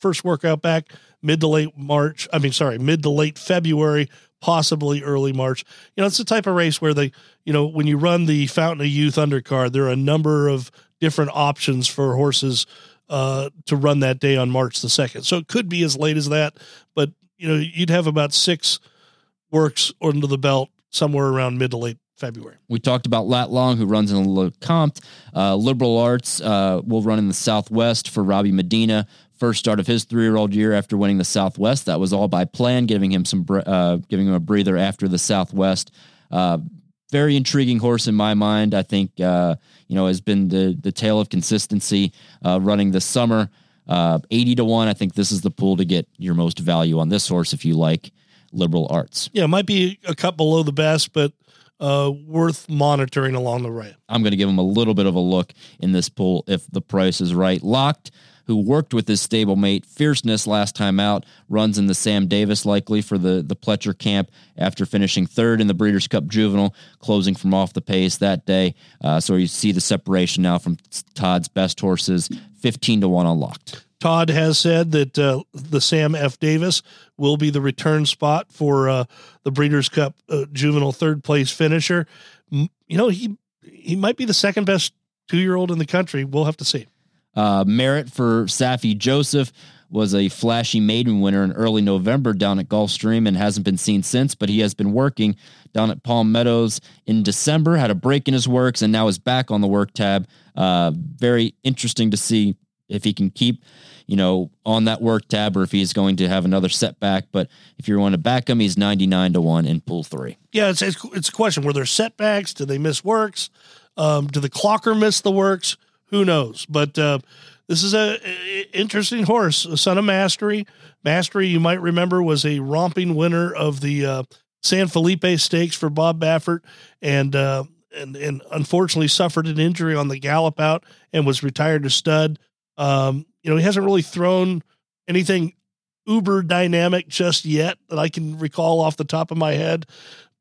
first workout back mid to late March. I mean, sorry, mid to late February, possibly early March. You know, it's the type of race where they, you know, when you run the Fountain of Youth undercard, there are a number of different options for horses uh, to run that day on March the 2nd. So it could be as late as that, but, you know, you'd have about six works under the belt somewhere around mid to late February. We talked about Lat Long, who runs in Lecomte. Uh, Liberal Arts uh, will run in the Southwest for Robbie Medina. First start of his three-year-old year after winning the Southwest. That was all by plan, giving him some, uh, giving him a breather after the Southwest. Uh, very intriguing horse in my mind. I think uh, you know has been the the tale of consistency uh, running this summer. Eighty to one. I think this is the pool to get your most value on this horse if you like liberal arts. Yeah, it might be a cut below the best, but uh, worth monitoring along the way. I'm going to give him a little bit of a look in this pool if the price is right. Locked, who worked with his stablemate Fierceness last time out, runs in the Sam Davis likely for the the Pletcher camp after finishing third in the Breeders' Cup Juvenile, closing from off the pace that day. Uh, so you see the separation now from Todd's best horses, 15 to one unlocked. Todd has said that uh, the Sam F. Davis will be the return spot for uh, the Breeders' Cup uh, Juvenile third place finisher. You know, he he might be the second best two year old in the country. We'll have to see. Uh, merit for Saffie Joseph was a flashy maiden winner in early November down at Gulfstream and hasn't been seen since, but he has been working down at Palm Meadows in December, had a break in his works, and now is back on the work tab. Uh, very interesting to see if he can keep you know, on that work tab or if he's going to have another setback. But if you want to back him, he's 99 to 1 in pool three. Yeah, it's, it's, it's a question. Were there setbacks? Did they miss works? Um, did the clocker miss the works? Who knows? But uh, this is a, a, interesting horse, a son of Mastery. Mastery, you might remember, was a romping winner of the uh, San Felipe Stakes for Bob Baffert, and uh, and and unfortunately suffered an injury on the gallop out and was retired to stud. Um, you know, he hasn't really thrown anything uber dynamic just yet that I can recall off the top of my head.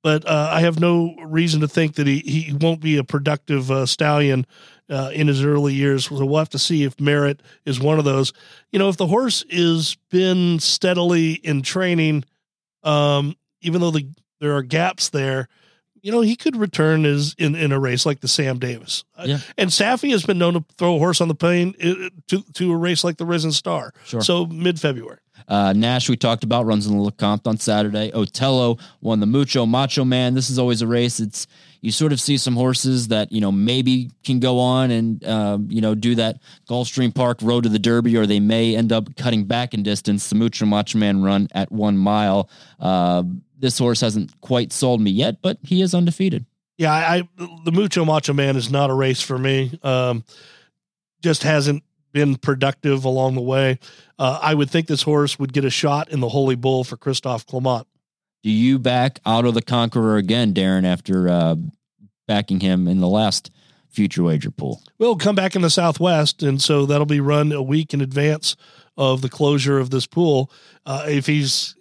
But uh, I have no reason to think that he, he won't be a productive uh, stallion uh, in his early years. So we'll have to see if Merit is one of those. You know, if the horse is been steadily in training, um, even though the, there are gaps there, you know, he could return as in, in a race like the Sam Davis. Uh, yeah. And Saffie has been known to throw a horse on the plane uh, to, to a race like the Risen Star. Sure. So mid February. Uh, Nash, we talked about, runs in the Lecomte on Saturday. Otello won the Mucho Macho Man. This is always a race. It's you sort of see some horses that you know maybe can go on and um, you know do that Gulfstream Park Road to the Derby, or they may end up cutting back in distance. The Mucho Macho Man run at one mile. Uh, this horse hasn't quite sold me yet, but he is undefeated. Yeah, I, the Mucho Macho Man is not a race for me. Um, just hasn't been productive along the way. Uh, I would think this horse would get a shot in the Holy Bull for Christophe Clement. Do you back Otto the Conqueror again, Darren, after uh, backing him in the last future wager pool? We'll come back in the Southwest, and so that'll be run a week in advance of the closure of this pool. Uh, if he's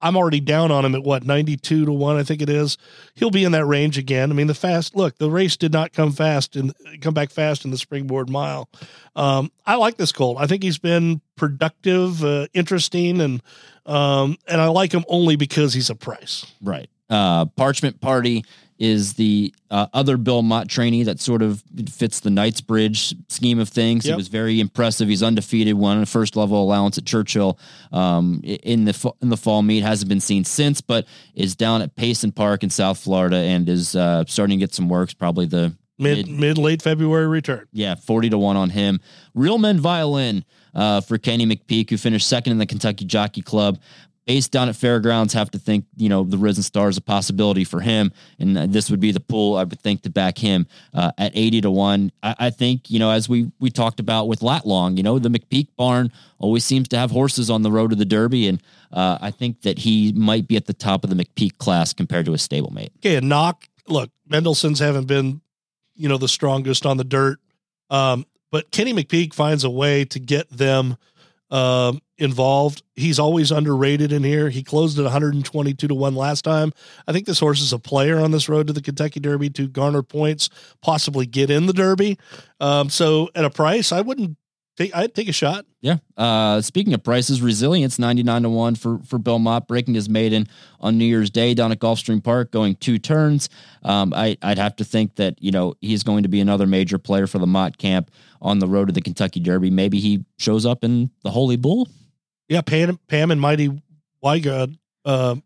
I'm already down on him at what 92 to 1 I think it is. He'll be in that range again. I mean the fast look, the race did not come fast and come back fast in the springboard mile. Um, I like this colt. I think he's been productive, uh, interesting and um, and I like him only because he's a price. Right. Uh, Parchment Party is the uh, other Bill Mott trainee that sort of fits the Knightsbridge scheme of things. Yep. He was very impressive. He's undefeated, won a first level allowance at Churchill um, in the in the fall meet. Hasn't been seen since, but is down at Payson Park in South Florida and is uh, starting to get some works. Probably the mid mid, mid late February return. Yeah, forty to one on him. Real Men Violin uh, for Kenny McPeek, who finished second in the Kentucky Jockey Club based down at fairgrounds have to think you know the risen star is a possibility for him. And this would be the pool i would think to back him uh, at 80 to 1 I, I, think you know as we we talked about with Lat Long you know the McPeek barn always seems to have horses on the road to the derby. And uh, i think that he might be at the top of the McPeek class compared to his stablemate. Okay a knock. Look mendelssohn's haven't been you know the strongest on the dirt. Um, but kenny mcpeak finds a way to get them um, involved. He's always underrated in here. He closed at 122 to 1 last time. I think this horse is a player on this road to the Kentucky Derby to garner points, possibly get in the Derby. Um, so at a price, I wouldn't take I'd take a shot. Yeah. Uh, speaking of prices, resilience 99 to 1 for for Bill Mott breaking his maiden on New Year's Day down at Gulfstream Park, going two turns. Um, I, I'd have to think that, you know, he's going to be another major player for the Mott camp on the road to the Kentucky Derby. Maybe he shows up in the Holy Bull. Yeah, Pam, Pam and Marty Wygod, uh,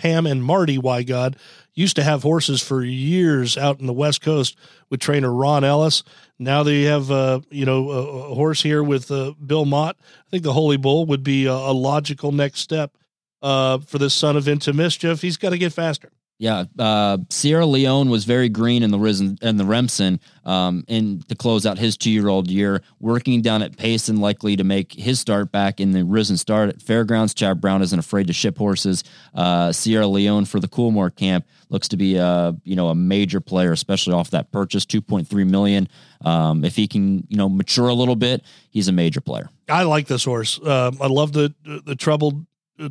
Pam and Marty Wygod used to have horses for years out in the West Coast with trainer Ron Ellis. Now they have, uh, you know, a, a horse here with uh, Bill Mott. I think the Holy Bull would be a, a logical next step uh, for this son of Into Mischief. He's got to get faster. Yeah, uh, Sierra Leone was very green in the Risen and the Remsen, um, in to close out his two-year-old year, working down at pace and likely to make his start back in the Risen Star at Fairgrounds. Chad Brown isn't afraid to ship horses. Uh, Sierra Leone for the Coolmore camp looks to be a you know a major player, especially off that purchase, two point three million. Um, if he can you know mature a little bit, he's a major player. I like this horse. Uh, I love the the troubled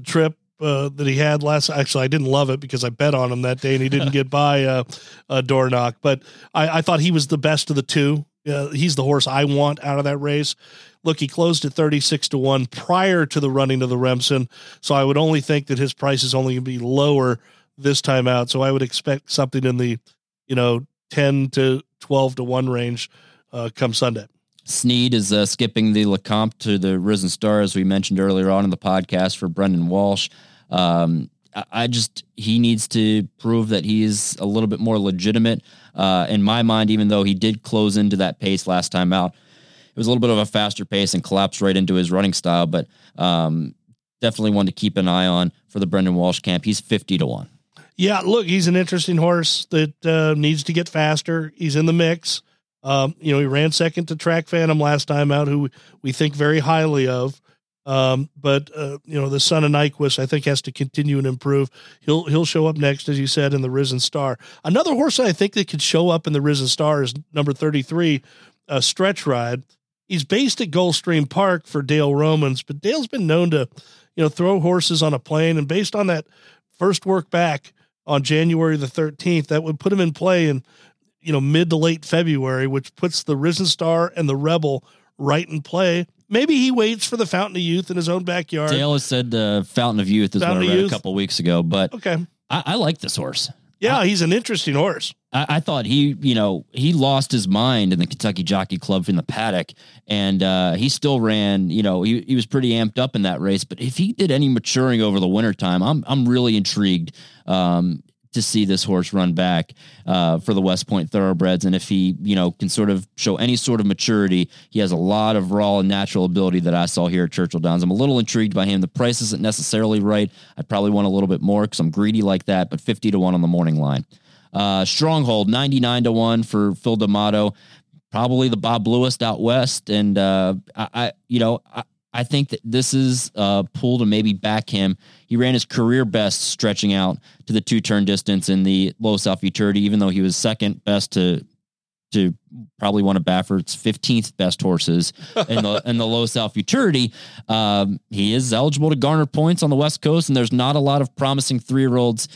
trip uh, that he had last. Actually, I didn't love it because I bet on him that day and he didn't get by uh, a Dornoch. But I, I, thought he was the best of the two. Uh, he's the horse I want out of that race. Look, he closed at 36 to 1 prior to the running of the Remsen. So I would only think that his price is only going to be lower this time out. So I would expect something in the, you know, 10 to 12 to 1 range uh, come Sunday. Sneed is uh, skipping the Lecomte to the Risen Star, as we mentioned earlier on in the podcast for Brendan Walsh. Um, I just he needs to prove that he is a little bit more legitimate. Uh, in my mind, even though he did close into that pace last time out, it was a little bit of a faster pace and collapsed right into his running style. But um, definitely one to keep an eye on for the Brendan Walsh camp. He's fifty to one. Yeah, look, he's an interesting horse that uh, needs to get faster. He's in the mix. Um, you know, he ran second to Track Phantom last time out, who we think very highly of. Um, but uh, you know, the son of Nyquist, I think, has to continue and improve. He'll he'll show up next, as you said, in the Risen Star. Another horse I think that could show up in the Risen Star is number thirty three, uh, Stretch Ride. He's based at Gulfstream Park for Dale Romans, but Dale's been known to, you know, throw horses on a plane, and based on that first work back on January the thirteenth, that would put him in play in, you know, mid to late February, which puts the Risen Star and the Rebel right in play maybe he waits for the Fountain of Youth in his own backyard. Dale has said uh, Fountain of Youth is Fountain what I read Youth. a couple weeks ago, but okay, I, I like this horse. Yeah, I, he's an interesting horse. I, I, thought he, you know, he lost his mind in the Kentucky Jockey Club in the paddock, and uh, he still ran. You know, he, he was pretty amped up in that race. But if he did any maturing over the wintertime, I'm I'm really intrigued. Um, to see this horse run back uh, for the West Point Thoroughbreds. And if he, you know, can sort of show any sort of maturity, he has a lot of raw and natural ability that I saw here at Churchill Downs. I'm a little intrigued by him. The price isn't necessarily right. I'd probably want a little bit more because I'm greedy like that, but 50 to 1 on the morning line. Uh, Stronghold, 99 to 1 for Phil D'Amato. Probably the Bob Lewis out west. And uh, I, I, you know, I, I think that this is a pull to maybe back him. He ran his career best stretching out to the two turn distance in the Los Al Futurity, even though he was second best to to probably one of Baffert's 15th best horses in the in the Los Al Futurity. Um, he is eligible to garner points on the West Coast, and there's not a lot of promising three year olds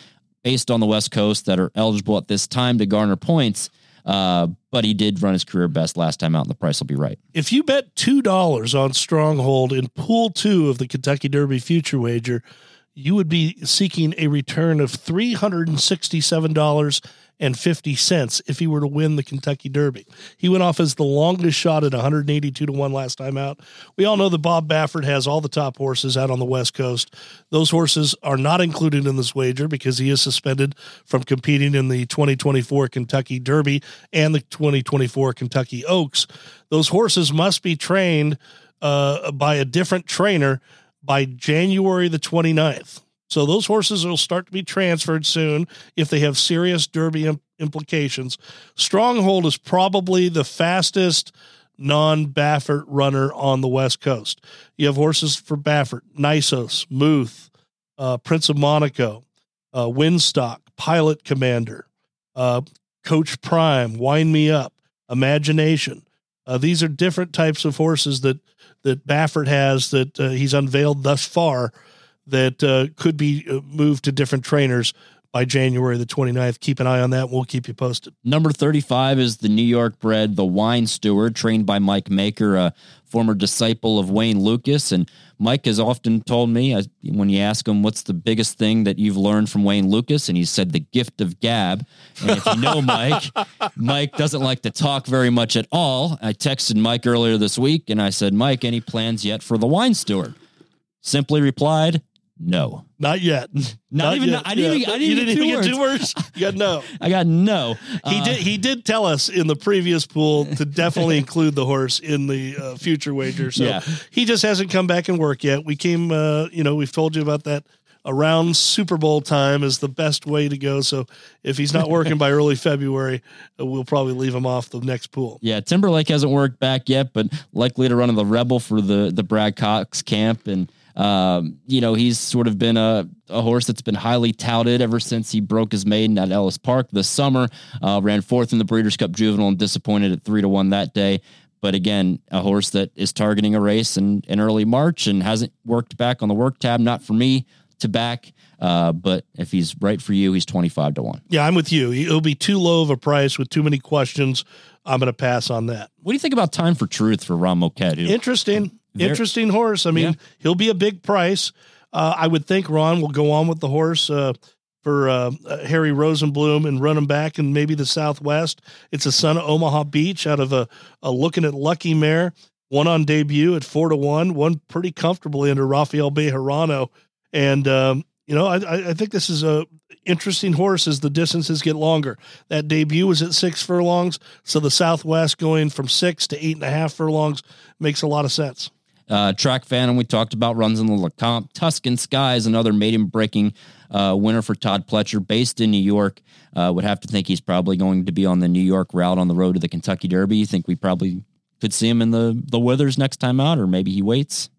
based on the West Coast that are eligible at this time to garner points. Uh, but he did run his career best last time out, and the price will be right. If you bet two dollars on Stronghold in Pool Two of the Kentucky Derby Future Wager, you would be seeking a return of three hundred and 50 cents if he were to win the Kentucky Derby. He went off as the longest shot at 182 to 1 last time out. We all know that Bob Baffert has all the top horses out on the West Coast. Those horses are not included in this wager because he is suspended from competing in the 2024 Kentucky Derby and the 2024 Kentucky Oaks. Those horses must be trained uh, by a different trainer by January the 29th. So those horses will start to be transferred soon if they have serious Derby imp- implications. Stronghold is probably the fastest non Baffert runner on the West Coast. You have horses for Baffert, Nysos, Muth, uh, Prince of Monaco, uh, Wynstock, Pilot Commander, uh, Coach Prime, Wind Me Up, Imagination. Uh, these are different types of horses that that Baffert has that uh, he's unveiled thus far that uh, could be uh, moved to different trainers by January the 29th. Keep an eye on that. We'll keep you posted. Number 35 is the New York bred, the Wine Steward, trained by Mike Maker, a former disciple of Wayne Lukas. And Mike has often told me when you ask him, what's the biggest thing that you've learned from Wayne Lukas? And he said, the gift of gab. And if you know Mike, Mike doesn't like to talk very much at all. I texted Mike earlier this week and I said, Mike, any plans yet for the Wine Steward? Simply replied, no. Not yet. Not, Not even. Yet. I didn't. Yeah. Even, I didn't, you didn't even get two words. You got no. I got no. He uh, did. He did tell us in the previous pool to definitely include the horse in the uh, future wager. So yeah. he just hasn't come back and work yet. We came. Uh, you know, we've told you about that. Around Super Bowl time is the best way to go. So if he's not working by early February, uh, we'll probably leave him off the next pool. Yeah, Timberlake hasn't worked back yet, but likely to run in the Rebel for the the Brad Cox camp and. Um, you know, he's sort of been a, a horse that's been highly touted ever since he broke his maiden at Ellis Park this summer. Uh, ran fourth in the Breeders' Cup Juvenile and disappointed at three to one that day. But again, a horse that is targeting a race in, in early March and hasn't worked back on the work tab. Not for me to back. Uh, but if he's right for you, he's 25 to 1. Yeah, I'm with you. It'll be too low of a price with too many questions. I'm going to pass on that. What do you think about Time for Truth for Ron Moquett? Interesting. Interesting horse. I mean, yeah. he'll be a big price. Uh, I would think Ron will go on with the horse uh, for uh, uh Harry Rosenblum and run him back in maybe the Southwest. It's a son of Omaha Beach out of a, a looking at Lucky Mare. One on debut at four to one, one pretty comfortably under Rafael Bejarano. And, um, you know, I, I think this is a interesting horse as the distances get longer. That debut was at six furlongs. So the Southwest going from six to eight and a half furlongs makes a lot of sense. Uh, track Phantom, we talked about runs in the Lecomte. Tuscan Skies, another maiden breaking uh, winner for Todd Pletcher, based in New York. Uh, would have to think he's probably going to be on the New York route on the road to the Kentucky Derby. You think we probably could see him in the the Withers next time out, or maybe he waits?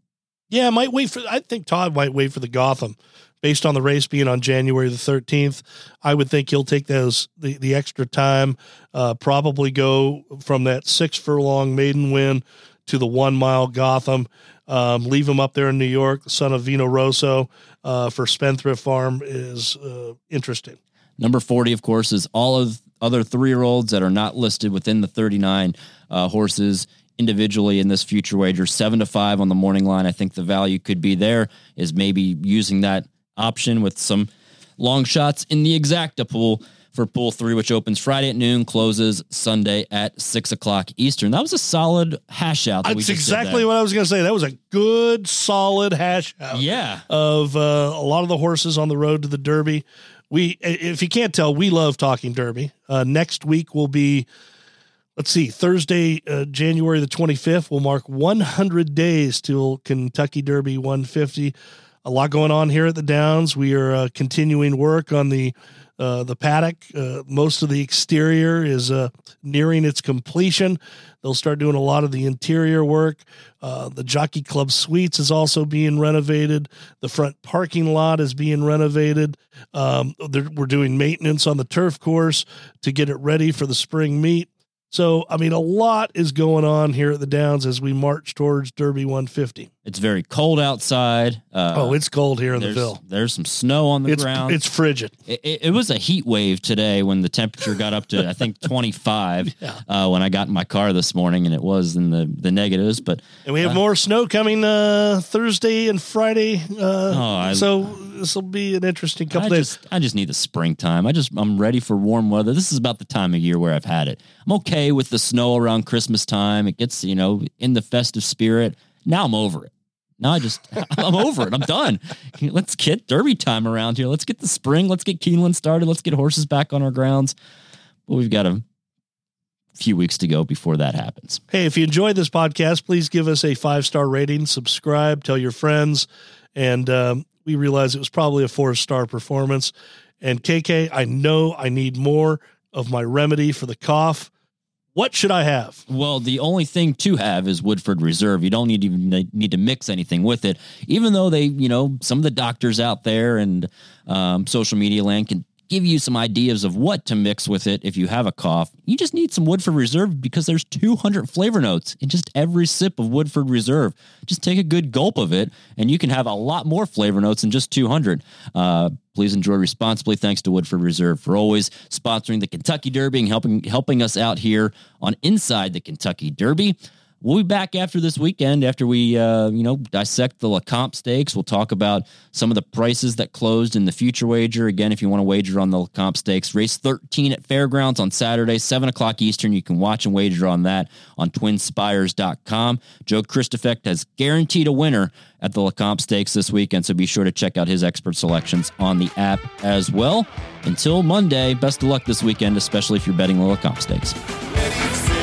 Yeah, might wait for. I think Todd might wait for the Gotham, based on the race being on January the thirteenth. I would think he'll take those the the extra time, uh, probably go from that six furlong maiden win to the one mile Gotham. Um, leave him up there in New York. The son of Vino Rosso uh, for Spendthrift Farm is uh, interesting. Number 40, of course, is all of other three year olds that are not listed within the 39 uh, horses individually in this future wager. Seven to five on the morning line. I think the value could be there is maybe using that option with some long shots in the exacta pool for Pool Three, which opens Friday at noon, closes Sunday at six o'clock Eastern. That was a solid hash out. That That's exactly what I was going to say. That was a good, solid hash out. Yeah, of uh, a lot of the horses on the road to the Derby. We, if you can't tell, we love talking Derby. Uh, next week will be. Let's see, Thursday, uh, January the 25th will mark 100 days till Kentucky Derby 150. A lot going on here at the Downs. We are uh, continuing work on the uh, the paddock. Uh, most of the exterior is uh, nearing its completion. They'll start doing a lot of the interior work. Uh, the Jockey Club Suites is also being renovated. The front parking lot is being renovated. Um, we're doing maintenance on the turf course to get it ready for the spring meet. So, I mean, a lot is going on here at the Downs as we march towards Derby 150. It's very cold outside. Uh, oh, it's cold here in the Ville. There's some snow on the it's, ground. It's frigid. It, it, it, was a heat wave today when the temperature got up to I think 25 yeah. uh, when I got in my car this morning, and it was in the the negatives. But and we have uh, more snow coming uh, Thursday and Friday. Uh, oh, I, so this will be an interesting couple I days. Just, I just need the springtime. I just I'm ready for warm weather. This is about the time of year where I've had it. I'm okay with the snow around Christmas time. It gets you know in the festive spirit. Now I'm over it. Now I just I'm over it. I'm done. Let's get Derby time around here. Let's get the spring. Let's get Keeneland started. Let's get horses back on our grounds. But we've got a few weeks to go before that happens. Hey, if you enjoyed this podcast, please give us a five star rating, subscribe, tell your friends. And um, we realized it was probably a four star performance. And KK, I know I need more of my remedy for the cough. What should I have? Well, the only thing to have is Woodford Reserve. You don't need to even need to mix anything with it, even though they, you know, some of the doctors out there and um, social media land can give you some ideas of what to mix with it if you have a cough. You just need some Woodford Reserve because there's 200 flavor notes in just every sip of Woodford Reserve. Just take a good gulp of it, and you can have a lot more flavor notes than just 200. Uh, please enjoy responsibly. Thanks to Woodford Reserve for always sponsoring the Kentucky Derby and helping helping us out here on Inside the Kentucky Derby. We'll be back after this weekend after we, uh, you know, dissect the Lecomte stakes. We'll talk about some of the prices that closed in the future wager. Again, if you want to wager on the Lecomte stakes, race 13 at Fairgrounds on Saturday, 7 o'clock Eastern. You can watch and wager on that on twinspires.com. Joe Kristufek has guaranteed a winner at the Lecomte stakes this weekend, so be sure to check out his expert selections on the app as well. Until Monday, best of luck this weekend, especially if you're betting the Lecomte stakes.